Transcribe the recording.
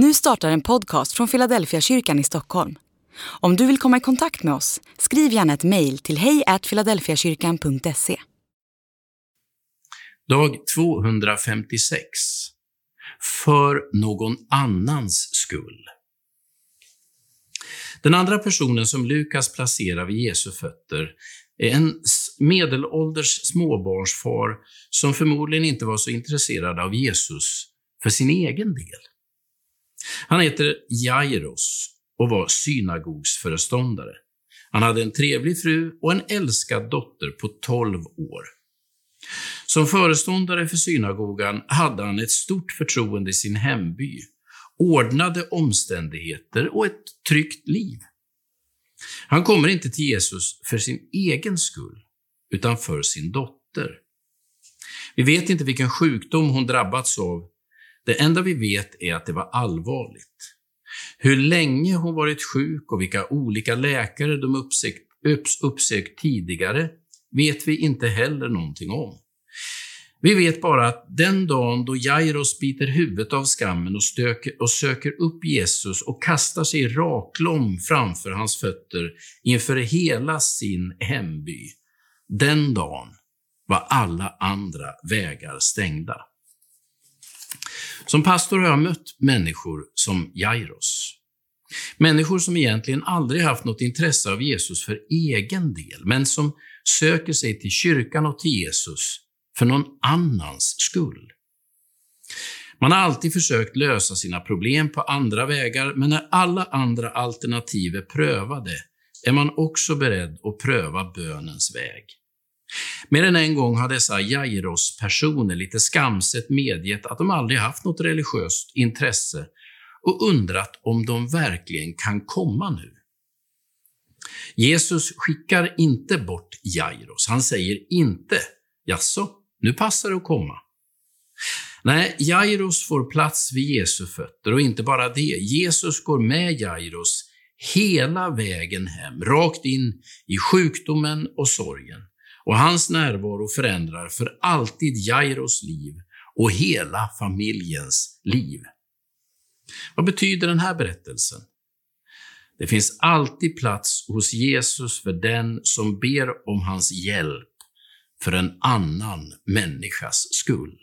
Nu startar en podcast från Philadelphia kyrkan i Stockholm. Om du vill komma i kontakt med oss, skriv gärna ett mejl till hejfiladelfiakyrkan.se. Dag 256. För någon annans skull. Den andra personen som Lukas placerar vid Jesu fötter är en medelålders småbarnsfar som förmodligen inte var så intresserad av Jesus för sin egen del. Han heter Jairos och var synagogsföreståndare. Han hade en trevlig fru och en älskad dotter på 12 år. Som föreståndare för synagogan hade han ett stort förtroende i sin hemby, ordnade omständigheter och ett tryggt liv. Han kommer inte till Jesus för sin egen skull, utan för sin dotter. Vi vet inte vilken sjukdom hon drabbats av. Det enda vi vet är att det var allvarligt. Hur länge hon varit sjuk och vilka olika läkare de uppsökt, uppsökt tidigare vet vi inte heller någonting om. Vi vet bara att den dagen då Jairus biter huvudet av skammen och, stöker, och söker upp Jesus och kastar sig raklång framför hans fötter inför hela sin hemby, den dagen var alla andra vägar stängda. Som pastor har jag mött människor som Jairos. Människor som egentligen aldrig haft något intresse av Jesus för egen del, men som söker sig till kyrkan och till Jesus för någon annans skull. Man har alltid försökt lösa sina problem på andra vägar, men när alla andra alternativ är prövade är man också beredd att pröva bönens väg. Mer än en gång har dessa Jairos-personer lite skamset medgett att de aldrig haft något religiöst intresse och undrat om de verkligen kan komma nu. Jesus skickar inte bort Jairos. Han säger inte ”Jaså, nu passar det att komma”. Nej, Jairos får plats vid Jesu fötter och inte bara det. Jesus går med Jairos hela vägen hem, rakt in i sjukdomen och sorgen. Och hans närvaro förändrar för alltid Jairos liv och hela familjens liv. Vad betyder den här berättelsen? Det finns alltid plats hos Jesus för den som ber om hans hjälp för en annan människas skull.